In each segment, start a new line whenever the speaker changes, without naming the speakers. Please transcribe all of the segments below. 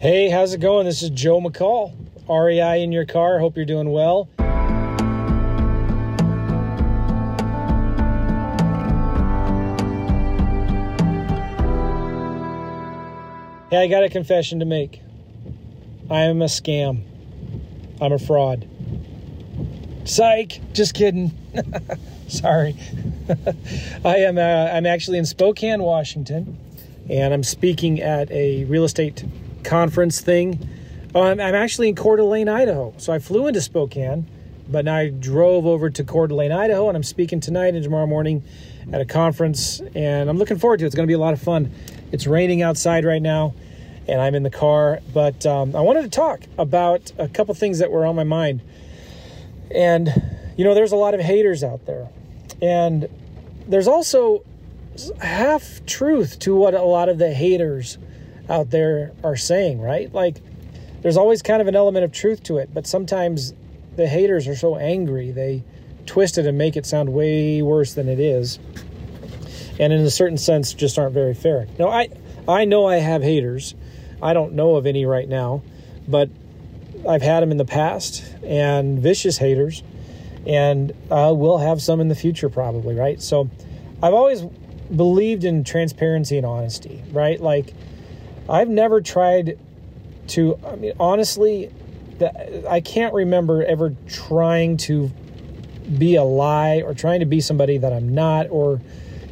Hey, how's it going? This is Joe McCall, REI in your car. Hope you're doing well. Hey, I got a confession to make. I am a scam. I'm a fraud. Psych. Just kidding. Sorry. I am. Uh, I'm actually in Spokane, Washington, and I'm speaking at a real estate conference thing. Oh, I'm, I'm actually in Coeur d'Alene, Idaho. So I flew into Spokane, but now I drove over to Coeur d'Alene, Idaho, and I'm speaking tonight and tomorrow morning at a conference, and I'm looking forward to it. It's going to be a lot of fun. It's raining outside right now, and I'm in the car, but um, I wanted to talk about a couple things that were on my mind. And, you know, there's a lot of haters out there, and there's also half truth to what a lot of the haters out there are saying, right? Like, there's always kind of an element of truth to it, but sometimes the haters are so angry, they twist it and make it sound way worse than it is. And in a certain sense, just aren't very fair. Now, I, I know I have haters. I don't know of any right now, but I've had them in the past and vicious haters, and uh, we'll have some in the future probably, right? So I've always believed in transparency and honesty, right? Like, I've never tried to, I mean, honestly, I can't remember ever trying to be a lie or trying to be somebody that I'm not or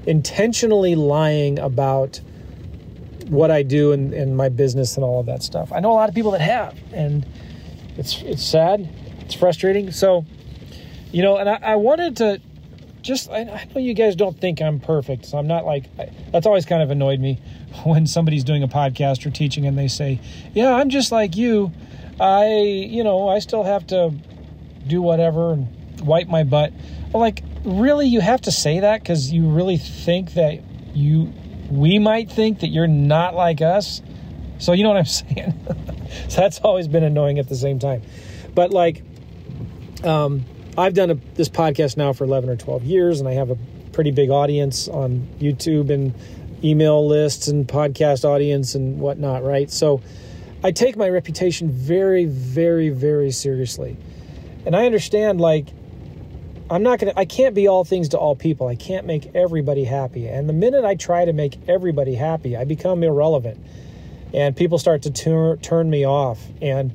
intentionally lying about what I do and, and my business and all of that stuff. I know a lot of people that have, and it's it's sad, it's frustrating. So, you know, and I, I wanted to just I, I, know you guys don't think I'm perfect, so I'm not like I, that's always kind of annoyed me when somebody's doing a podcast or teaching and they say, "Yeah, I'm just like you. I, you know, I still have to do whatever and wipe my butt." Like, really, you have to say that because you really think that you, we might think that you're not like us. So you know what I'm saying? so that's always been annoying at the same time. But like, um, I've done a, this podcast now for 11 or 12 years, and I have a pretty big audience on YouTube and email lists and podcast audience and whatnot, right? So I take my reputation very, very, very seriously. And I understand, like, I'm not going to, I can't be all things to all people. I can't make everybody happy. And the minute I try to make everybody happy, I become irrelevant. And people start to tur- turn me off. And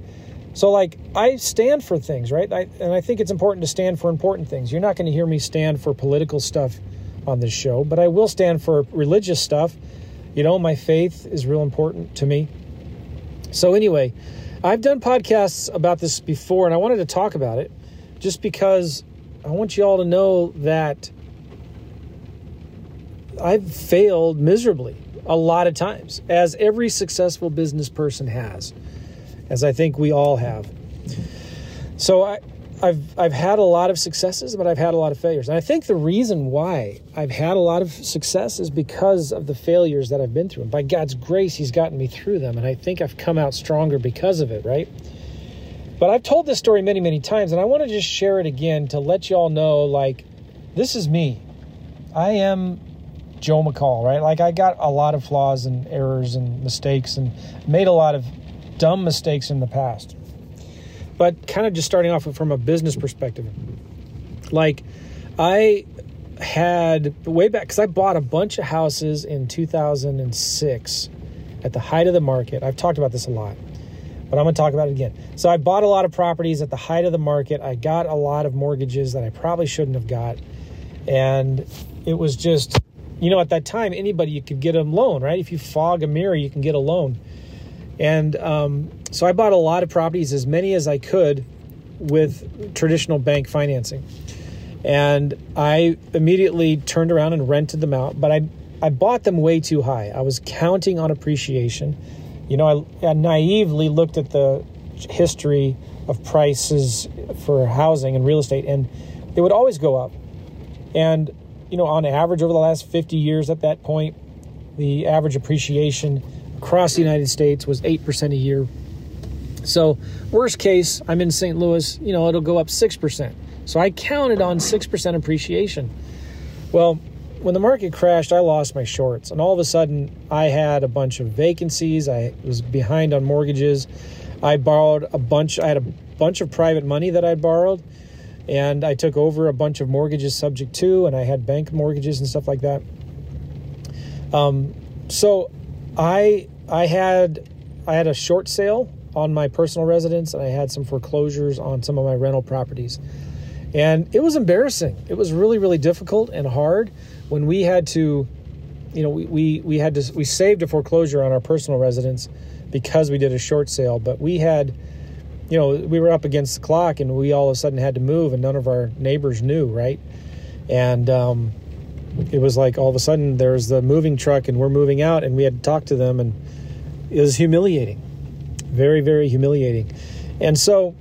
so, like, I stand for things, right? I, and I think it's important to stand for important things. You're not going to hear me stand for political stuff on this show, but I will stand for religious stuff. You know, my faith is real important to me. So, anyway, I've done podcasts about this before, and I wanted to talk about it just because I want you all to know that I've failed miserably a lot of times, as every successful business person has, as I think we all have. So I, I've I've had a lot of successes, but I've had a lot of failures. And I think the reason why I've had a lot of success is because of the failures that I've been through. And by God's grace, He's gotten me through them. And I think I've come out stronger because of it, right? But I've told this story many, many times, and I want to just share it again to let you all know like, this is me. I am Joe McCall, right? Like, I got a lot of flaws and errors and mistakes and made a lot of dumb mistakes in the past but kind of just starting off from a business perspective. Like, I had way back because I bought a bunch of houses in 2006 at the height of the market. I've talked about this a lot, but I'm going to talk about it again. So I bought a lot of properties at the height of the market. I got a lot of mortgages that I probably shouldn't have got. And it was just, you know, at that time, anybody, you could get a loan, right? If you fog a mirror, you can get a loan. And um, so I bought a lot of properties, as many as I could, with traditional bank financing. And I immediately turned around and rented them out, but I, I bought them way too high. I was counting on appreciation. You know, I, I naively looked at the history of prices for housing and real estate, and they would always go up. And, you know, on average over the last 50 years at that point, the average appreciation across the United States was 8% a year. So, worst case, I'm in St. Louis, you know, it'll go up 6%. So I counted on 6% appreciation. Well, when the market crashed, I lost my shorts, and all of a sudden, I had a bunch of vacancies. I was behind on mortgages. I borrowed a bunch. I had a bunch of private money that I borrowed, and I took over a bunch of mortgages subject to, and I had bank mortgages and stuff like that. Um, so, I I had I had a short sale on my personal residence, and I had some foreclosures on some of my rental properties. And it was embarrassing. It was really, really difficult and hard when we had to, you know, we, we, we had to, we saved a foreclosure on our personal residence because we did a short sale, but we had, you know, we were up against the clock and we all of a sudden had to move and none of our neighbors knew, right? And, um, it was like all of a sudden there's the moving truck and we're moving out and we had to talk to them and it was humiliating very very humiliating and so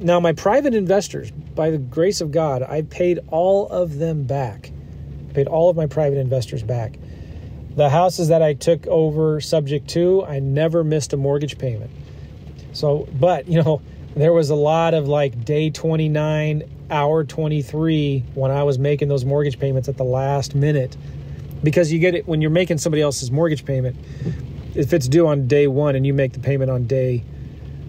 now my private investors by the grace of God, I paid all of them back. Paid all of my private investors back. The houses that I took over subject to, I never missed a mortgage payment. So, but, you know, there was a lot of like day 29, hour 23 when I was making those mortgage payments at the last minute. Because you get it when you're making somebody else's mortgage payment, if it's due on day one and you make the payment on day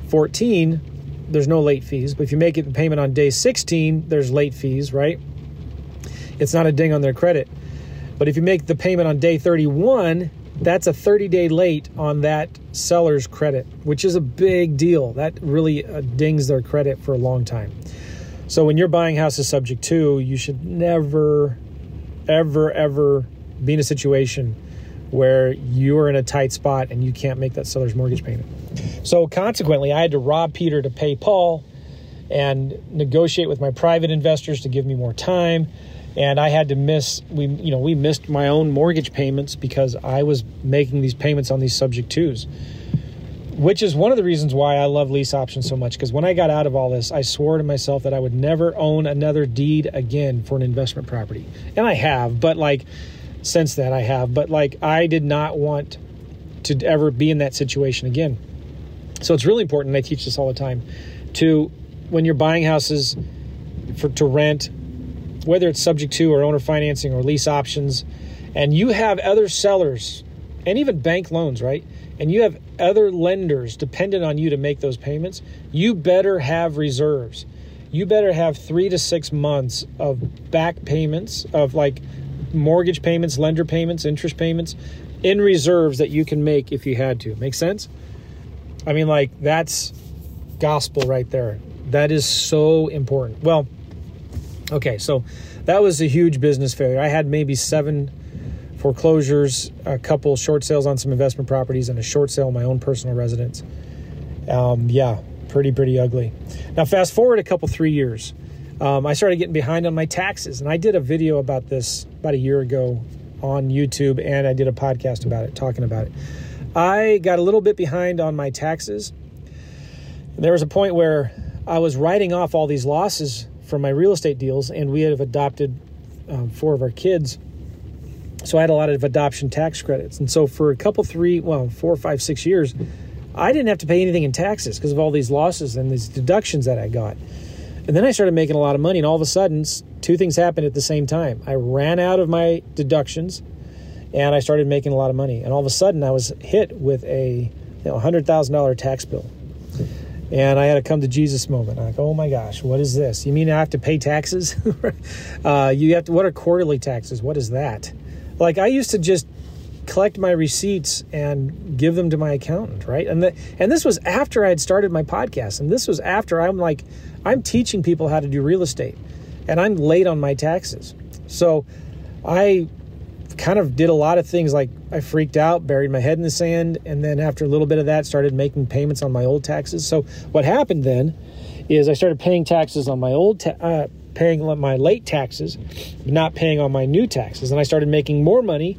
14, there's no late fees. But if you make it the payment on day 16, there's late fees, right? It's not a ding on their credit. But if you make the payment on day 31, that's a 30 day late on that seller's credit, which is a big deal. That really uh, dings their credit for a long time. So when you're buying houses subject to, you should never, ever, ever be in a situation where you're in a tight spot and you can't make that seller's mortgage payment. So consequently, I had to rob Peter to pay Paul and negotiate with my private investors to give me more time and I had to miss we you know we missed my own mortgage payments because I was making these payments on these subject twos which is one of the reasons why I love lease options so much because when I got out of all this I swore to myself that I would never own another deed again for an investment property and I have but like since that I have but like I did not want to ever be in that situation again so it's really important. And I teach this all the time to when you're buying houses for to rent, whether it's subject to or owner financing or lease options, and you have other sellers and even bank loans, right? And you have other lenders dependent on you to make those payments, you better have reserves. You better have three to six months of back payments of like mortgage payments, lender payments, interest payments in reserves that you can make if you had to. Make sense? I mean, like, that's gospel right there. That is so important. Well, okay, so that was a huge business failure. I had maybe seven foreclosures, a couple short sales on some investment properties, and a short sale on my own personal residence. Um, yeah, pretty, pretty ugly. Now, fast forward a couple, three years. Um, I started getting behind on my taxes, and I did a video about this about a year ago on YouTube, and I did a podcast about it, talking about it. I got a little bit behind on my taxes. There was a point where I was writing off all these losses from my real estate deals, and we have adopted um, four of our kids. So I had a lot of adoption tax credits. And so for a couple, three, well, four, five, six years, I didn't have to pay anything in taxes because of all these losses and these deductions that I got. And then I started making a lot of money, and all of a sudden, two things happened at the same time. I ran out of my deductions and I started making a lot of money. And all of a sudden, I was hit with a you know, $100,000 tax bill. And I had a come to Jesus moment. I'm like, oh my gosh, what is this? You mean I have to pay taxes? uh, you have to, what are quarterly taxes? What is that? Like, I used to just collect my receipts and give them to my accountant, right? And the, and this was after I had started my podcast, and this was after I'm like, I'm teaching people how to do real estate, and I'm late on my taxes. So I kind of did a lot of things like I freaked out, buried my head in the sand, and then after a little bit of that, started making payments on my old taxes. So what happened then is I started paying taxes on my old, ta- uh, paying my late taxes, not paying on my new taxes, and I started making more money.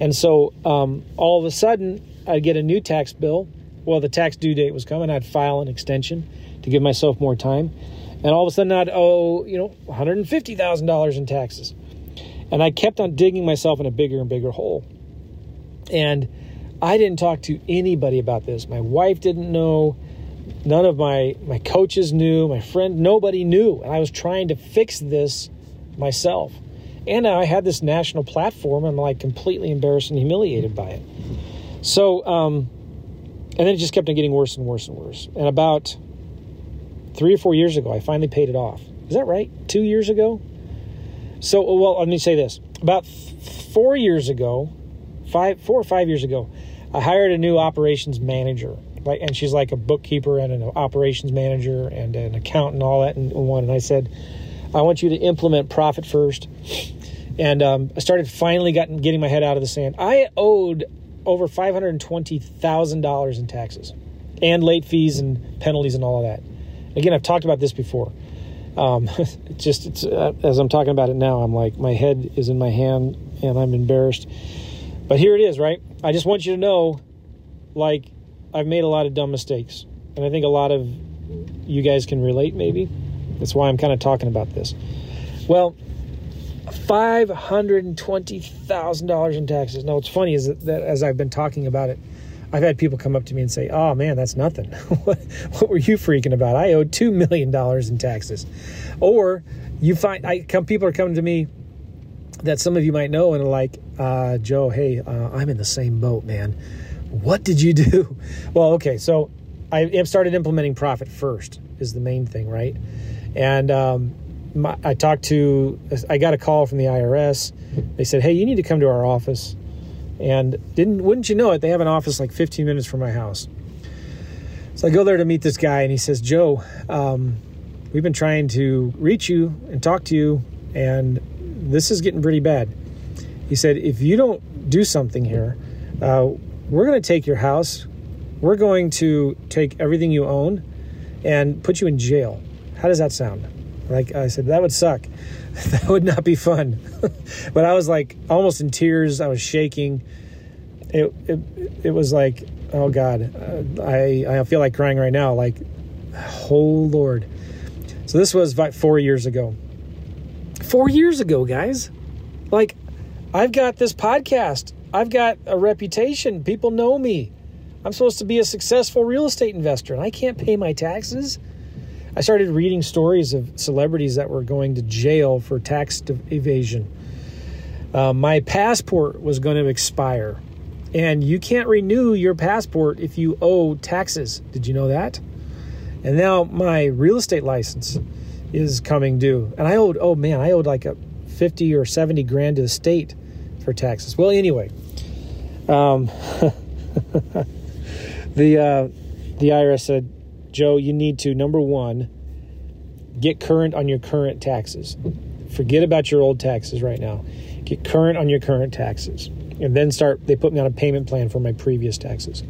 And so um, all of a sudden, I'd get a new tax bill. Well, the tax due date was coming. I'd file an extension to give myself more time, and all of a sudden, I'd owe you know one hundred and fifty thousand dollars in taxes. And I kept on digging myself in a bigger and bigger hole. And I didn't talk to anybody about this. My wife didn't know. None of my my coaches knew. My friend, nobody knew. And I was trying to fix this myself. And I had this national platform. I'm like completely embarrassed and humiliated by it. So, um, and then it just kept on getting worse and worse and worse. And about three or four years ago, I finally paid it off. Is that right? Two years ago? So, well, let me say this. About four years ago, five, four or five years ago, I hired a new operations manager. Like, and she's like a bookkeeper and an operations manager and an accountant and all that in one. And I said, I want you to implement profit first. And um, I started finally getting getting my head out of the sand. I owed over five hundred twenty thousand dollars in taxes, and late fees and penalties and all of that. Again, I've talked about this before. Um, just uh, as I'm talking about it now, I'm like my head is in my hand and I'm embarrassed. But here it is, right? I just want you to know, like, I've made a lot of dumb mistakes, and I think a lot of you guys can relate. Maybe that's why I'm kind of talking about this. Well, five hundred and twenty thousand dollars in taxes. Now, what's funny is that, that, as I've been talking about it, I've had people come up to me and say, "Oh man, that's nothing. what, what were you freaking about? I owe two million dollars in taxes." Or you find I come people are coming to me that some of you might know and are like, uh, "Joe, hey, uh, I'm in the same boat, man. What did you do?" Well, okay, so I started implementing profit first is the main thing, right? And um, my, I talked to, I got a call from the IRS. They said, "Hey, you need to come to our office." And didn't, wouldn't you know it? They have an office like 15 minutes from my house. So I go there to meet this guy, and he says, "Joe, um, we've been trying to reach you and talk to you, and this is getting pretty bad." He said, "If you don't do something here, uh, we're going to take your house. We're going to take everything you own and put you in jail." How does that sound? Like I said, that would suck. that would not be fun. but I was like almost in tears. I was shaking. It it, it was like, oh God, uh, I I feel like crying right now. Like, oh Lord. So this was about four years ago. Four years ago, guys. Like, I've got this podcast. I've got a reputation. People know me. I'm supposed to be a successful real estate investor, and I can't pay my taxes. I started reading stories of celebrities that were going to jail for tax evasion. Uh, my passport was going to expire, and you can't renew your passport if you owe taxes. Did you know that? And now my real estate license is coming due, and I owed oh man, I owed like a fifty or seventy grand to the state for taxes. Well, anyway, um, the uh, the IRS said Joe, you need to, number one, get current on your current taxes. Forget about your old taxes right now. Get current on your current taxes. And then start, they put me on a payment plan for my previous taxes.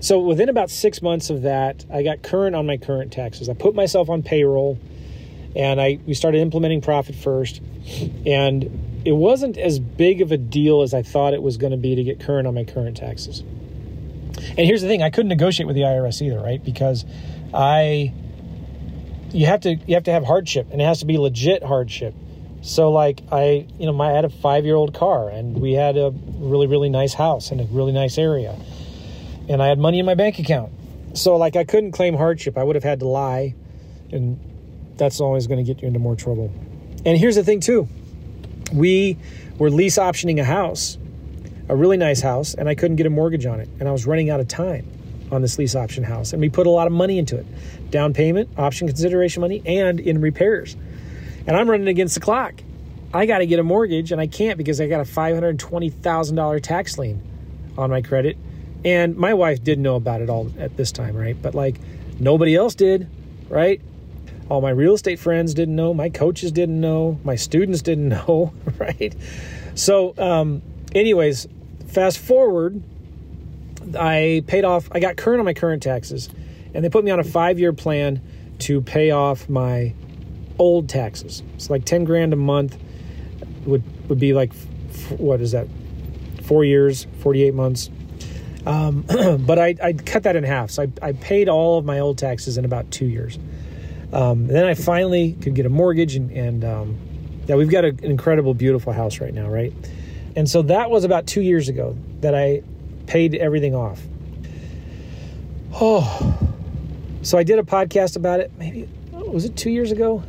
So within about six months of that, I got current on my current taxes. I put myself on payroll and I we started implementing profit first. And it wasn't as big of a deal as I thought it was going to be to get current on my current taxes. And here's the thing: I couldn't negotiate with the IRS either, right? Because I you have to you have to have hardship, and it has to be legit hardship. So like I, you know, my, I had a five year old car, and we had a really really nice house in a really nice area, and I had money in my bank account. So like I couldn't claim hardship. I would have had to lie, and that's always going to get you into more trouble. And here's the thing too, we were lease optioning a house a really nice house and I couldn't get a mortgage on it. And I was running out of time on this lease option house. And we put a lot of money into it down payment, option consideration money, and in repairs. And I'm running against the clock. I got to get a mortgage and I can't because I got a $520,000 tax lien on my credit. And my wife didn't know about it all at this time, right? But like nobody else did, right? All my real estate friends didn't know. My coaches didn't know. My students didn't know, right? So, um, anyways, fast forward, I paid off, I got current on my current taxes, and they put me on a five year plan to pay off my old taxes. It's like 10 grand a month would, would be like, what is that? Four years, 48 months. Um, but I, I cut that in half. So I, I paid all of my old taxes in about two years. Um, then I finally could get a mortgage and, and um, yeah, we've got a, an incredible, beautiful house right now, right? And so that was about two years ago that I paid everything off. Oh, so I did a podcast about it. Maybe was it two years ago?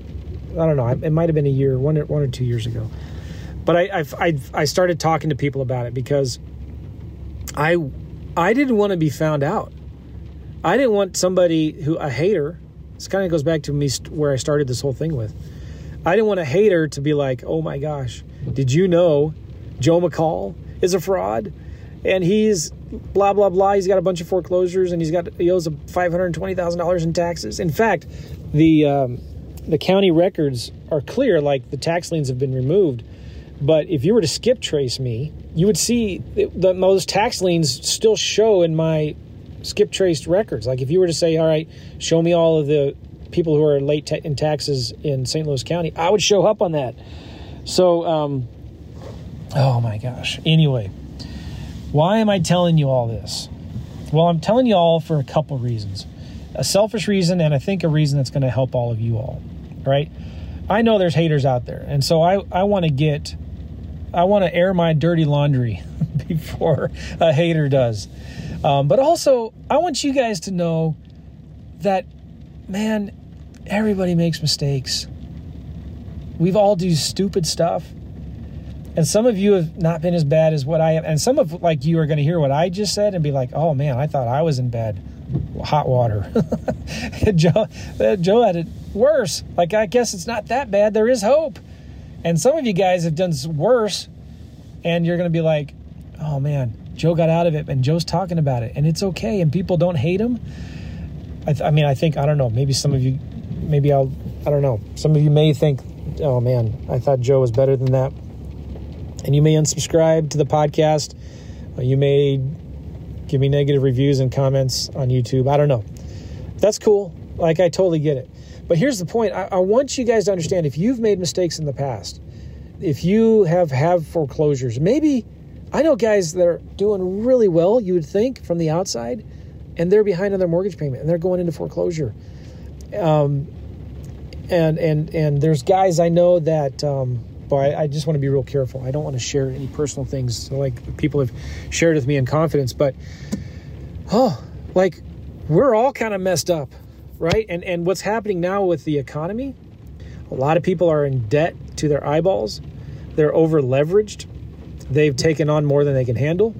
I don't know. It might have been a year, one or, one or two years ago. But I, I, I, I started talking to people about it because I, I didn't want to be found out. I didn't want somebody who a hater. This kind of goes back to me where I started this whole thing with. I didn't want a hater to be like, "Oh my gosh, did you know Joe McCall is a fraud?" And he's blah blah blah. He's got a bunch of foreclosures and he's got he owes five hundred twenty thousand dollars in taxes. In fact, the um, the county records are clear, like the tax liens have been removed. But if you were to skip trace me, you would see that those tax liens still show in my skip traced records. Like if you were to say, all right, show me all of the people who are late ta- in taxes in St. Louis County, I would show up on that. So, um, oh my gosh. Anyway, why am I telling you all this? Well, I'm telling you all for a couple reasons. A selfish reason, and I think a reason that's going to help all of you all, right? I know there's haters out there, and so I, I want to get, I want to air my dirty laundry before a hater does. Um, but also, I want you guys to know that, man, everybody makes mistakes. We've all do stupid stuff. And some of you have not been as bad as what I have. And some of like you are going to hear what I just said and be like, "Oh man, I thought I was in bed, hot water." Joe, uh, Joe had it worse. Like I guess it's not that bad. There is hope. And some of you guys have done worse, and you're going to be like, "Oh man, Joe got out of it, and Joe's talking about it, and it's okay, and people don't hate him." I, th- I mean, I think I don't know. Maybe some of you, maybe I'll, I don't know. Some of you may think, "Oh man, I thought Joe was better than that." And you may unsubscribe to the podcast. Uh, you may give me negative reviews and comments on YouTube. I don't know. That's cool. Like, I totally get it. But here's the point I, I want you guys to understand if you've made mistakes in the past, if you have have foreclosures, maybe I know guys that are doing really well, you would think from the outside, and they're behind on their mortgage payment and they're going into foreclosure. Um, and and and there's guys I know that um, but I, I just want to be real careful. I don't want to share any personal things like people have shared with me in confidence. But oh, like we're all kind of messed up, right? And and what's happening now with the economy? A lot of people are in debt to their eyeballs. They're over leveraged. They've taken on more than they can handle.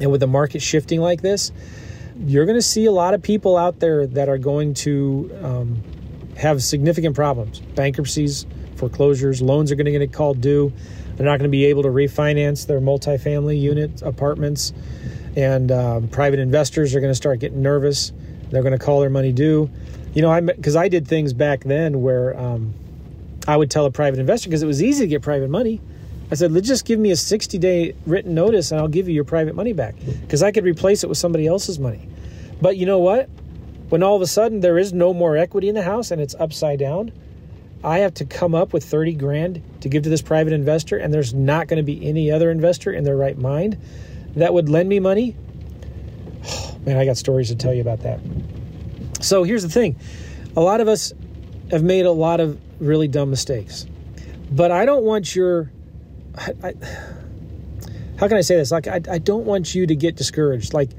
And with the market shifting like this, you're going to see a lot of people out there that are going to um, have significant problems, bankruptcies, foreclosures. Loans are going to get called due. They're not going to be able to refinance their multifamily unit apartments. And um, private investors are going to start getting nervous. They're going to call their money due. You know, I because I did things back then where um, I would tell a private investor because it was easy to get private money. I said, let's just give me a 60 day written notice and I'll give you your private money back because I could replace it with somebody else's money. But you know what? When all of a sudden there is no more equity in the house and it's upside down, I have to come up with 30 grand to give to this private investor, and there's not going to be any other investor in their right mind that would lend me money. Oh, man, I got stories to tell you about that. So here's the thing a lot of us have made a lot of really dumb mistakes, but I don't want your. I, I, how can I say this? Like, I, I don't want you to get discouraged. Like,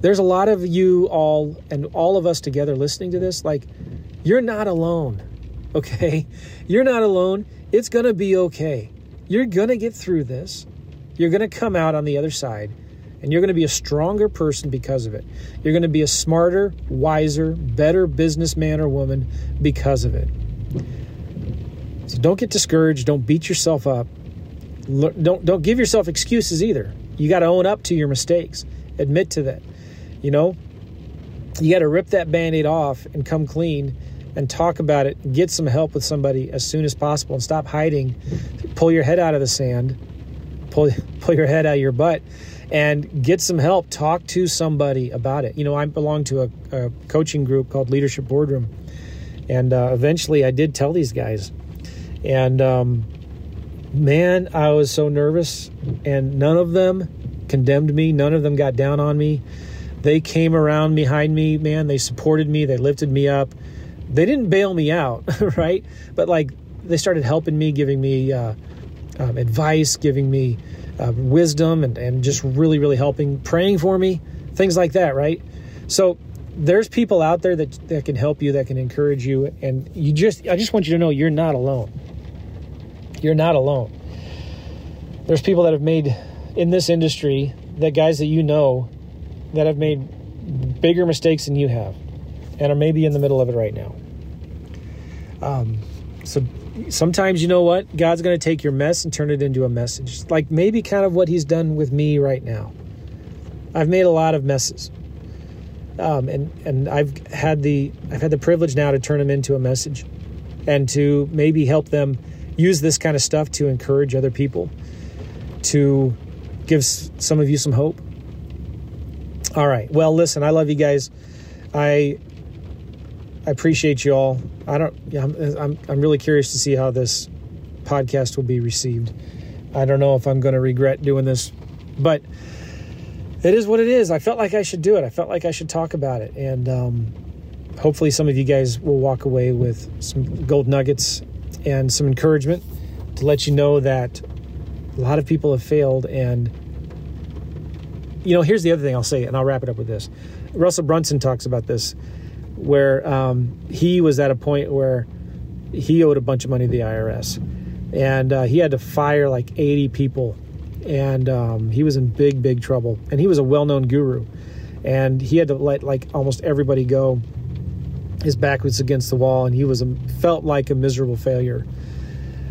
there's a lot of you all and all of us together listening to this. Like, you're not alone okay? You're not alone. It's going to be okay. You're going to get through this. You're going to come out on the other side, and you're going to be a stronger person because of it. You're going to be a smarter, wiser, better businessman or woman because of it. So don't get discouraged. Don't beat yourself up. Don't don't give yourself excuses either. You got to own up to your mistakes. Admit to that. You know, you got to rip that band-aid off and come clean and talk about it. Get some help with somebody as soon as possible and stop hiding. Pull your head out of the sand. Pull pull your head out of your butt and get some help. Talk to somebody about it. You know, I belong to a, a coaching group called Leadership Boardroom, and uh, eventually I did tell these guys, and um, man, I was so nervous, and none of them condemned me. None of them got down on me. They came around behind me, man. They supported me. They lifted me up they didn't bail me out, right? But like they started helping me, giving me uh, um, advice, giving me uh, wisdom, and, and just really, really helping, praying for me, things like that, right? So there's people out there that, that can help you, that can encourage you, and you just I just want you to know you're not alone. You're not alone. there's people that have made in this industry that guys that you know that have made bigger mistakes than you have and are maybe in the middle of it right now. Um, so sometimes you know what? God's going to take your mess and turn it into a message. Like maybe kind of what he's done with me right now. I've made a lot of messes. Um, and and I've had the I've had the privilege now to turn them into a message and to maybe help them use this kind of stuff to encourage other people to give some of you some hope. All right. Well, listen, I love you guys. I I appreciate you all. I don't. Yeah, I'm, I'm. I'm really curious to see how this podcast will be received. I don't know if I'm going to regret doing this, but it is what it is. I felt like I should do it. I felt like I should talk about it, and um, hopefully, some of you guys will walk away with some gold nuggets and some encouragement to let you know that a lot of people have failed. And you know, here's the other thing I'll say, and I'll wrap it up with this. Russell Brunson talks about this where um, he was at a point where he owed a bunch of money to the IRS, and uh, he had to fire like 80 people, and um, he was in big, big trouble. And he was a well-known guru, and he had to let like almost everybody go. His back was against the wall, and he was a, felt like a miserable failure.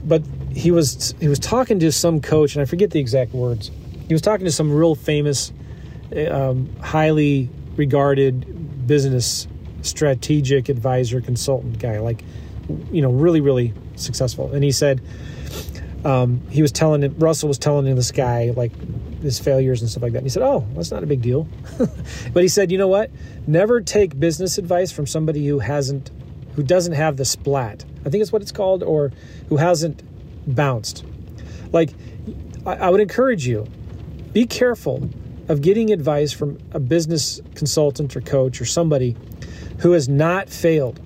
But he was he was talking to some coach, and I forget the exact words. He was talking to some real famous, um, highly regarded business strategic advisor consultant guy, like, you know, really, really successful. And he said, um, he was telling Russell was telling this guy, like, his failures and stuff like that. And he said, Oh, that's not a big deal. but he said, You know what? Never take business advice from somebody who hasn't, who doesn't have the splat. I think it's what it's called, or who hasn't bounced. Like, I, I would encourage you, be careful of getting advice from a business consultant or coach or somebody who has not failed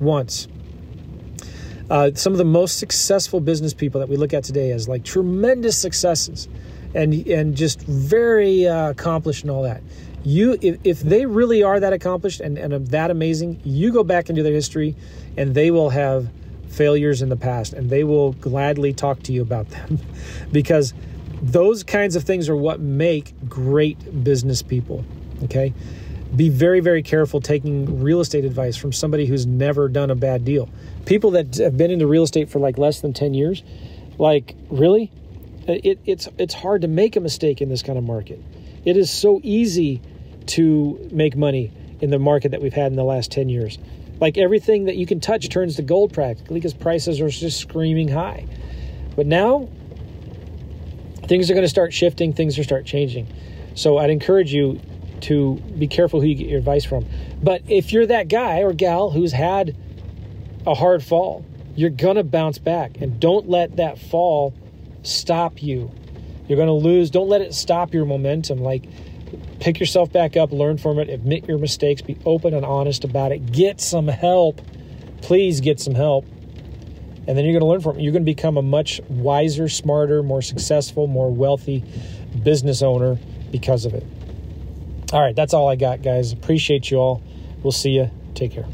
once. Uh, some of the most successful business people that we look at today as like tremendous successes and and just very uh, accomplished and all that. You if, if they really are that accomplished and, and that amazing you go back into their history and they will have failures in the past and they will gladly talk to you about them. Because those kinds of things are what make great business people okay be very, very careful taking real estate advice from somebody who's never done a bad deal. People that have been into real estate for like less than 10 years, like, really? Uh, it, it's, it's hard to make a mistake in this kind of market. It is so easy to make money in the market that we've had in the last 10 years. Like everything that you can touch turns to gold practically because prices are just screaming high. But now, things are going to start shifting, things are start changing. So I'd encourage you to be careful who you get your advice from. But if you're that guy or gal who's had a hard fall, you're going to bounce back. And don't let that fall stop you. You're going to lose. Don't let it stop your momentum. Like, pick yourself back up, learn from it, admit your mistakes, be open and honest about it. Get some help. Please get some help. And then you're going to learn from it. You're going to become a much wiser, smarter, more successful, more wealthy business owner because of it. All right, that's all I got, guys. Appreciate you all. We'll see you. Take care.